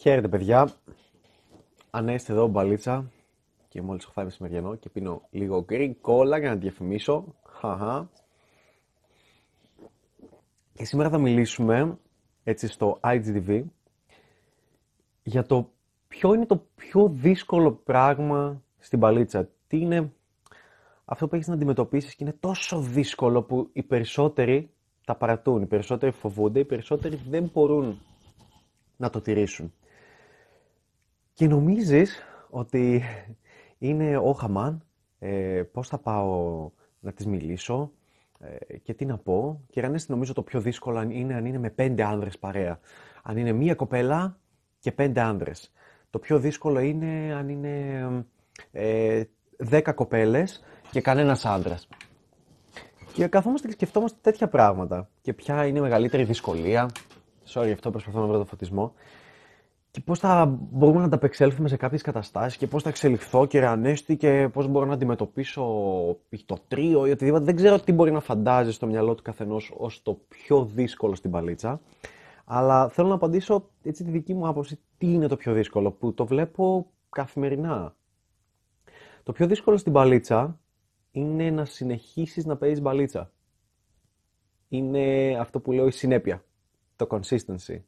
Χαίρετε παιδιά. Ανέστε εδώ μπαλίτσα και μόλις έχω φάει μεσημεριανό και πίνω λίγο green cola για να διαφημίσω. Χαχα. Και σήμερα θα μιλήσουμε έτσι στο IGTV για το ποιο είναι το πιο δύσκολο πράγμα στην μπαλίτσα. Τι είναι αυτό που έχεις να αντιμετωπίσεις και είναι τόσο δύσκολο που οι περισσότεροι τα παρατούν, οι περισσότεροι φοβούνται, οι περισσότεροι δεν μπορούν να το τηρήσουν. Και νομίζεις ότι είναι ο χαμάν, ε, πώς θα πάω να της μιλήσω ε, και τι να πω. Και αν νομίζω το πιο δύσκολο είναι αν είναι με πέντε άνδρες παρέα. Αν είναι μία κοπέλα και πέντε άνδρες. Το πιο δύσκολο είναι αν είναι ε, δέκα κοπέλες και κανένας άνδρας. Και καθόμαστε και σκεφτόμαστε τέτοια πράγματα. Και ποια είναι η μεγαλύτερη δυσκολία. Sorry, αυτό προσπαθώ να βρω το φωτισμό. Και πώς θα μπορούμε να ανταπεξέλθουμε σε κάποιες καταστάσεις και πώς θα εξελιχθώ και ρεανέστη και πώς μπορώ να αντιμετωπίσω το τρίο ή οτιδήποτε. Δεν ξέρω τι μπορεί να φαντάζει στο μυαλό του καθενός ως το πιο δύσκολο στην παλίτσα. Αλλά θέλω να απαντήσω έτσι τη δική μου άποψη τι είναι το πιο δύσκολο που το βλέπω καθημερινά; Το πιο δύσκολο στην παλίτσα είναι να συνεχίσεις να παίζεις μπαλίτσα. Είναι αυτό που λέω η συνέπεια, το consistency.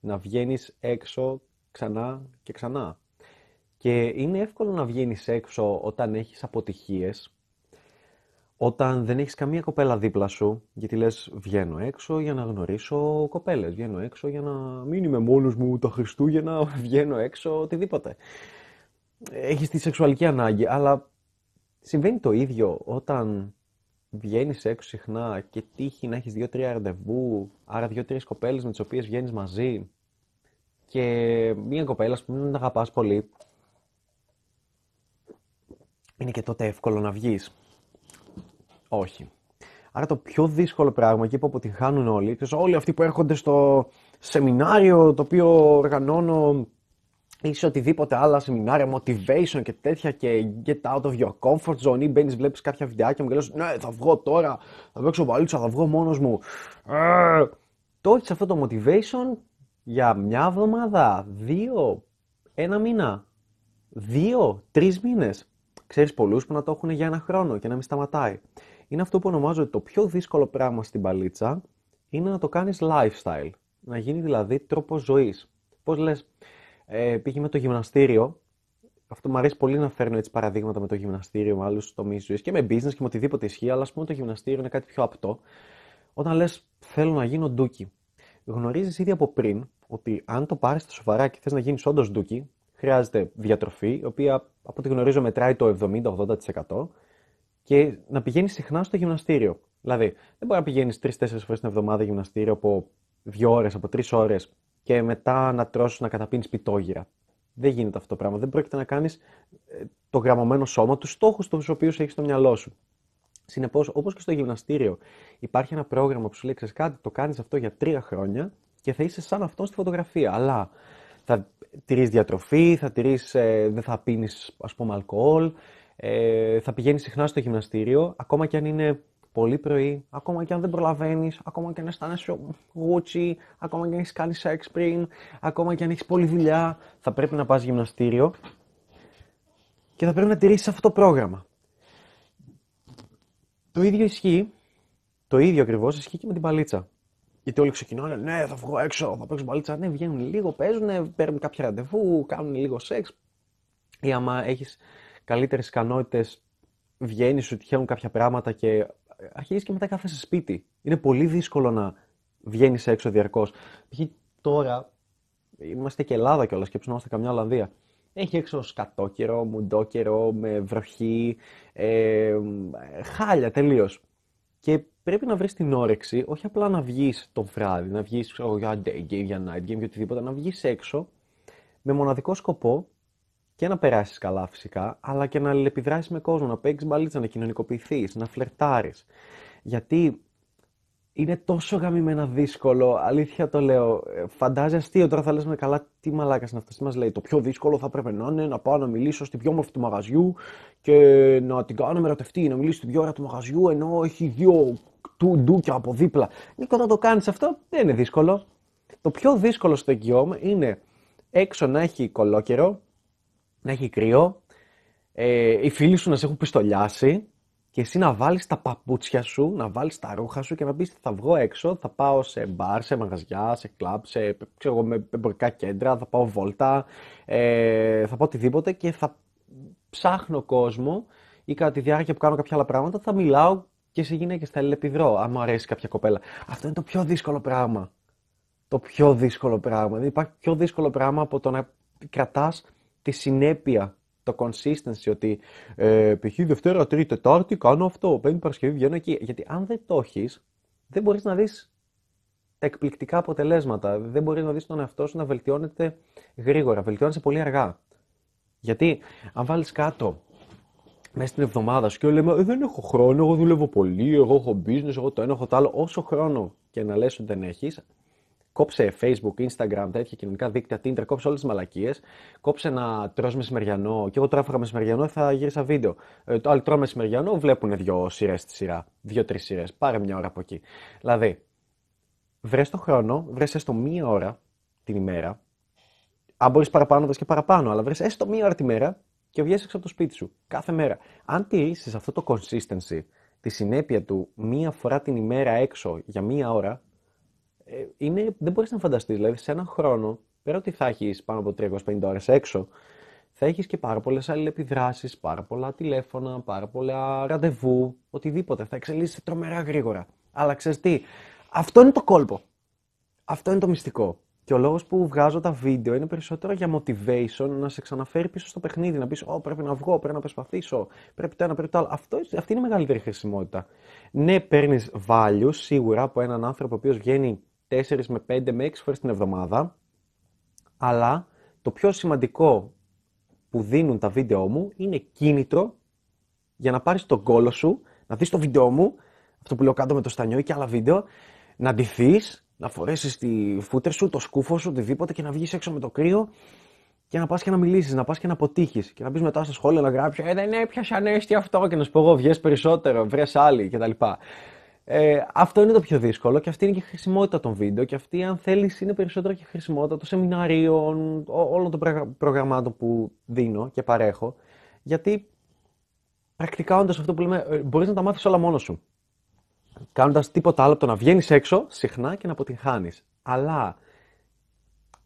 Να βγαίνεις έξω ξανά και ξανά. Και είναι εύκολο να βγαίνεις έξω όταν έχεις αποτυχίες, όταν δεν έχεις καμία κοπέλα δίπλα σου, γιατί λες βγαίνω έξω για να γνωρίσω κοπέλες, βγαίνω έξω για να μην είμαι μόνος μου τα Χριστούγεννα, βγαίνω έξω, οτιδήποτε. Έχεις τη σεξουαλική ανάγκη, αλλά Συμβαίνει το ίδιο όταν βγαίνεις έξω συχνά και τύχει να έχεις δύο-τρία ραντεβού, άρα δύο-τρεις κοπέλες με τις οποίες βγαίνεις μαζί και μία κοπέλα, που δεν αγαπάς πολύ, είναι και τότε εύκολο να βγεις. Όχι. Άρα το πιο δύσκολο πράγμα, και που αποτυγχάνουν όλοι, όλοι αυτοί που έρχονται στο σεμινάριο το οποίο οργανώνω ή οτιδήποτε άλλα σεμινάρια, motivation και τέτοια και get out of your comfort zone ή μπαίνεις, βλέπεις κάποια βιντεάκια μου και λες ναι θα βγω τώρα, θα παίξω βαλίτσα, θα βγω μόνος μου. Ε, το έχεις αυτό το motivation για μια εβδομάδα, δύο, ένα μήνα, δύο, τρεις μήνες. Ξέρεις πολλούς που να το έχουν για ένα χρόνο και να μην σταματάει. Είναι αυτό που ονομάζω ότι το πιο δύσκολο πράγμα στην παλίτσα είναι να το κάνεις lifestyle. Να γίνει δηλαδή τρόπος ζωής. Πώς λες, ε, πήγε με το γυμναστήριο. Αυτό μου αρέσει πολύ να φέρνω έτσι παραδείγματα με το γυμναστήριο, με άλλους τομείς ζωής και με business και με οτιδήποτε ισχύει, αλλά ας πούμε το γυμναστήριο είναι κάτι πιο απτό. Όταν λες, θέλω να γίνω ντούκι, γνωρίζεις ήδη από πριν ότι αν το πάρεις στα σοβαρά και θες να γίνεις όντως ντούκι, χρειάζεται διατροφή, η οποία από ό,τι γνωρίζω μετράει το 70-80% και να πηγαίνεις συχνά στο γυμναστήριο. Δηλαδή, δεν μπορεί να πηγαίνεις 3-4 φορές την εβδομάδα γυμναστήριο από 2 ώρες, από 3 ώρες και μετά να τρώσει να καταπίνεις πιτόγυρα. Δεν γίνεται αυτό το πράγμα. Δεν πρόκειται να κάνεις ε, το γραμμωμένο σώμα, τους στόχους τους οποίους έχεις στο μυαλό σου. Συνεπώς, όπως και στο γυμναστήριο, υπάρχει ένα πρόγραμμα που σου λέει: Ξέρεις κάτι, το κάνεις αυτό για τρία χρόνια και θα είσαι σαν αυτό στη φωτογραφία. Αλλά θα τηρείς διατροφή, θα τηρείς, ε, δεν θα πίνεις, ας πούμε, αλκοόλ, ε, θα πηγαίνεις συχνά στο γυμναστήριο, ακόμα και αν είναι πολύ πρωί, ακόμα και αν δεν προλαβαίνεις, ακόμα και αν αισθάνεσαι γούτσι, ακόμα και αν έχεις κάνει σεξ πριν, ακόμα και αν έχεις πολλή δουλειά, θα πρέπει να πας γυμναστήριο και θα πρέπει να τηρήσεις αυτό το πρόγραμμα. Το ίδιο ισχύει, το ίδιο ακριβώς ισχύει και με την παλίτσα. Γιατί όλοι ξεκινάνε, ναι, θα βγω έξω, θα παίξω παλίτσα. Ναι, βγαίνουν λίγο, παίζουν, παίρνουν κάποια ραντεβού, κάνουν λίγο σεξ. Ή άμα έχεις καλύτερες ικανότητες, βγαίνεις, σου τυχαίνουν κάποια πράγματα και αρχίζεις και μετά κάθεσαι σπίτι. Είναι πολύ δύσκολο να βγαίνεις έξω διαρκώς. Π.χ. τώρα είμαστε και Ελλάδα κιόλας και ψωνόμαστε καμιά Ολλανδία. Έχει έξω σκατό καιρό, μουντό καιρό, με βροχή, ε, χάλια τελείως. Και πρέπει να βρεις την όρεξη, όχι απλά να βγεις το βράδυ, να βγεις για day game, για night game, για οτιδήποτε, να βγεις έξω με μοναδικό σκοπό και να περάσεις καλά φυσικά, αλλά και να αλληλεπιδράσεις με κόσμο, να παίξεις μπαλίτσα, να κοινωνικοποιηθείς, να φλερτάρεις. Γιατί είναι τόσο γαμημένα δύσκολο, αλήθεια το λέω. Ε, φαντάζει αστείο τώρα θα λες με καλά τι μαλάκας είναι αυτός. Τι μας λέει, Το πιο δύσκολο θα πρέπει να είναι να πάω να μιλήσω στην πιο όμορφη του μαγαζιού και να την κάνω με ρωτευτεί, να μιλήσει στην πιο ώρα του μαγαζιού ενώ έχει δύο του ντούκια από δίπλα. Και όταν το κάνεις αυτό δεν είναι δύσκολο. Το πιο δύσκολο στο οικειό είναι έξω να έχει κολόκερο, να έχει κρύο, ε, οι φίλοι σου να σε έχουν πιστολιάσει και εσύ να βάλεις τα παπούτσια σου, να βάλεις τα ρούχα σου και να πεις θα βγω έξω, θα πάω σε μπαρ, σε μαγαζιά, σε κλαμπ, σε ξέρω, με εμπορικά κέντρα, θα πάω βόλτα, ε, θα πάω οτιδήποτε και θα ψάχνω κόσμο ή κατά τη διάρκεια που κάνω κάποια άλλα πράγματα θα μιλάω και σε γυναίκες, θα ελεπιδρώ, αν μου αρέσει κάποια κοπέλα. Αυτό είναι το πιο δύσκολο πράγμα. Το πιο δύσκολο πράγμα. Δεν υπάρχει πιο δύσκολο πράγμα από το να κρατάς τη συνέπεια το consistency ότι ε, π.χ. Δευτέρα, Τρίτη, Τετάρτη κάνω αυτό, Πέμπτη Παρασκευή βγαίνω εκεί. Γιατί αν δεν το έχεις, δεν μπορείς να δεις τα εκπληκτικά αποτελέσματα. Δεν μπορείς να δεις τον εαυτό σου να βελτιώνεται γρήγορα. Βελτιώνεσαι πολύ αργά. Γιατί αν βάλεις κάτω μέσα στην εβδομάδα σου και λέμε ε, δεν έχω χρόνο, εγώ δουλεύω πολύ, εγώ έχω business, εγώ το ένα, έχω το άλλο. Όσο χρόνο και να λες ότι δεν έχεις, κόψε Facebook, Instagram, τέτοια κοινωνικά δίκτυα, Tinder, κόψε όλες τις μαλακίες. Κόψε να τρως μεσημεριανό. Και εγώ τώρα έφαγα μεσημεριανό, θα γύρισα βίντεο. Ε, το άλλο τρώω μεσημεριανό, βλέπουν δύο σειρές στη σειρά. Δύο-τρεις σειρές. Πάρε μια ώρα από εκεί. Δηλαδή, βρες το χρόνο, βρες έστω μία ώρα την ημέρα. Αν μπορείς παραπάνω, βρες και παραπάνω, αλλά βρες έστω μία ώρα τη μέρα και βγαίνει έξω από το σπίτι σου κάθε μέρα. Αν τηρήσεις αυτό το consistency, τη συνέπεια του μία φορά την ημέρα έξω για μία ώρα, ε, είναι, δεν μπορείς να φανταστείς. Δηλαδή, σε έναν χρόνο, πέρα ότι θα έχεις πάνω από 350 ώρες έξω, θα έχεις και πάρα πολλές αλληλεπιδράσεις, πάρα πολλά τηλέφωνα, πάρα πολλά ραντεβού, οτιδήποτε. Θα εξελίσσεται τρομερά γρήγορα. Αλλά ξέρεις τι, αυτό είναι το κόλπο. Αυτό είναι το μυστικό. Και ο λόγος που βγάζω τα βίντεο είναι περισσότερο για motivation να σε ξαναφέρει πίσω στο παιχνίδι. Να πεις: Ω, πρέπει να βγω, πρέπει να προσπαθήσω, πρέπει το ένα, πρέπει το άλλο. Αυτό, αυτή είναι η μεγαλύτερη χρησιμότητα. Ναι, παίρνεις value σίγουρα από έναν άνθρωπο ο οποίος βγαίνει 4 με 5 με 6 φορές την εβδομάδα, αλλά το πιο σημαντικό που δίνουν τα βίντεο μου είναι κίνητρο για να πάρεις τον κόλο σου, να δεις το βίντεο μου, αυτό που λέω κάτω με το στανιό και άλλα βίντεο, να ντυθείς, να φορέσεις τη φούτερ σου, το σκούφο σου, οτιδήποτε και να βγεις έξω με το κρύο και να πας και να μιλήσεις, να πας και να αποτύχεις και να μπεις μετά στα σχόλια να γράψεις «Ε, δεν έπιασε ανέστη αυτό» και να σου πω εγώ «Βγες περισσότερο, βρες άλλη» κτλ. Ε, αυτό είναι το πιο δύσκολο και αυτή είναι και η χρησιμότητα των βίντεο και αυτή αν θέλεις είναι περισσότερο και η χρησιμότητα των σεμιναρίων, όλων των προγραμμάτων που δίνω και παρέχω γιατί πρακτικά όντως αυτό που λέμε ε, μπορείς να τα μάθεις όλα μόνος σου κάνοντας τίποτα άλλο από το να βγαίνεις έξω συχνά και να αποτυγχάνεις αλλά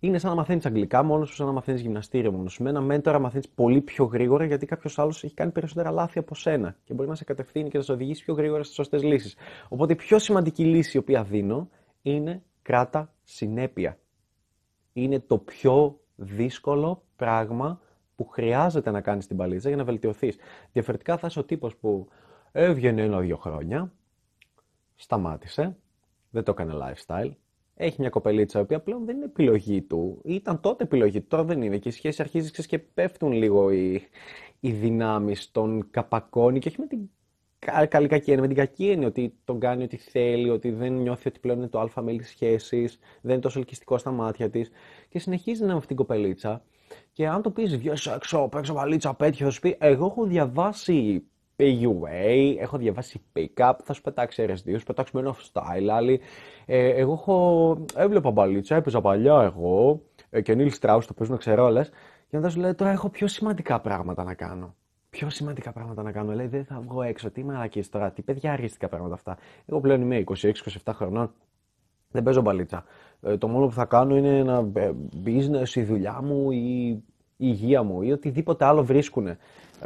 είναι σαν να μαθαίνεις αγγλικά μόνος σου, σαν να μαθαίνεις γυμναστήριο μόνος σου. Με ένα μέντορα μαθαίνεις πολύ πιο γρήγορα γιατί κάποιος άλλος έχει κάνει περισσότερα λάθη από σένα και μπορεί να σε κατευθύνει και να σε οδηγήσει πιο γρήγορα στις σωστές λύσεις. Οπότε η πιο σημαντική λύση η οποία δίνω είναι κράτα συνέπεια. Είναι το πιο δύσκολο πράγμα που χρειάζεται να κάνεις την παλίτσα για να βελτιωθείς. Διαφορετικά θα είσαι ο τύπος που έβγαινε ένα-δύο χρόνια, σταμάτησε, δεν το έκανε lifestyle, έχει μια κοπελίτσα, η οποία πλέον δεν είναι επιλογή του. Ήταν τότε επιλογή του, τώρα δεν είναι. Και η σχέση αρχίζει και πέφτουν λίγο οι, οι δυνάμεις των καπακώνει και όχι με την καλή κακή έννοια, με την κακή έννοια ότι τον κάνει ό,τι θέλει, ότι δεν νιώθει ότι πλέον είναι το αλφα μέλη σχέσης, δεν είναι τόσο ελκυστικό στα μάτια της. Και συνεχίζει να είναι με αυτήν την κοπελίτσα. Και αν το πεις, βγαίνει έξω, παίξω βαλίτσα, πέτυχε, θα σου πει, εγώ έχω διαβάσει PUA, έχω διαβάσει Pickup, θα σου πετάξει RS2, σου πετάξει Men of Style, άλλοι. Ε, εγώ έχω, έβλεπα μπαλίτσα, έπαιζα παλιά εγώ ε, και Neil Strauss το παίζουν ξερόλε. Και μετά σου λέει τώρα έχω πιο σημαντικά πράγματα να κάνω. Πιο σημαντικά πράγματα να κάνω. Λέει δεν θα βγω έξω. Τι μαλακίες τώρα, τι παιδιά αρίστηκα πράγματα αυτά. Εγώ πλέον είμαι 26-27 χρονών. Δεν παίζω μπαλίτσα. Ε, το μόνο που θα κάνω είναι ένα ε, business, η δουλειά μου ή η υγεία μου ή οτιδήποτε άλλο βρίσκουν.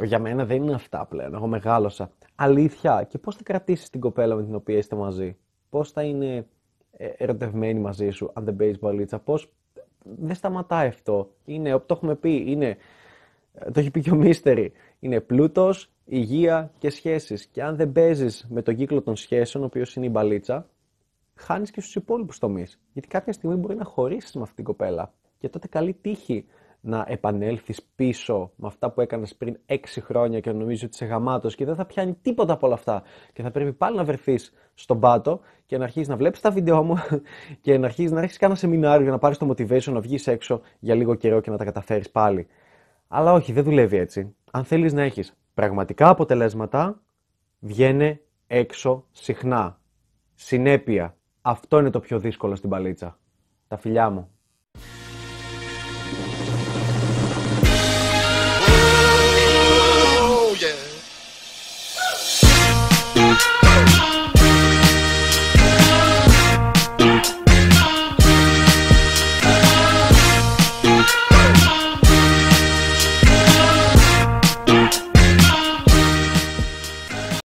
Για μένα δεν είναι αυτά πλέον. Εγώ μεγάλωσα. Αλήθεια. Και πώς θα κρατήσεις την κοπέλα με την οποία είστε μαζί; Πώς θα είναι ε, ερωτευμένη μαζί σου, αν δεν παίζεις μπαλίτσα; Πώς. Δεν σταματάει αυτό. Είναι, το έχουμε πει, είναι. Ε, το έχει πει και ο Μίστερη. Είναι πλούτος, υγεία και σχέσεις. Και αν δεν παίζεις με τον κύκλο των σχέσεων, ο οποίος είναι η μπαλίτσα, χάνεις και στους υπόλοιπους τομείς. Γιατί κάποια στιγμή μπορεί να χωρίσεις με αυτή την κοπέλα. Και τότε καλή τύχη να επανέλθεις πίσω με αυτά που έκανες πριν 6 χρόνια και να νομίζεις ότι είσαι γαμάτος και δεν θα πιάνει τίποτα από όλα αυτά και θα πρέπει πάλι να βρεθείς στον πάτο και να αρχίσεις να βλέπεις τα βίντεο μου και να αρχίσεις να έχεις κάνα σεμινάριο για να πάρεις το motivation να βγεις έξω για λίγο καιρό και να τα καταφέρεις πάλι. Αλλά όχι, δεν δουλεύει έτσι. Αν θέλεις να έχεις πραγματικά αποτελέσματα, βγαίνε έξω συχνά. Συνέπεια. Αυτό είναι το πιο δύσκολο στην παλίτσα. Τα φιλιά μου.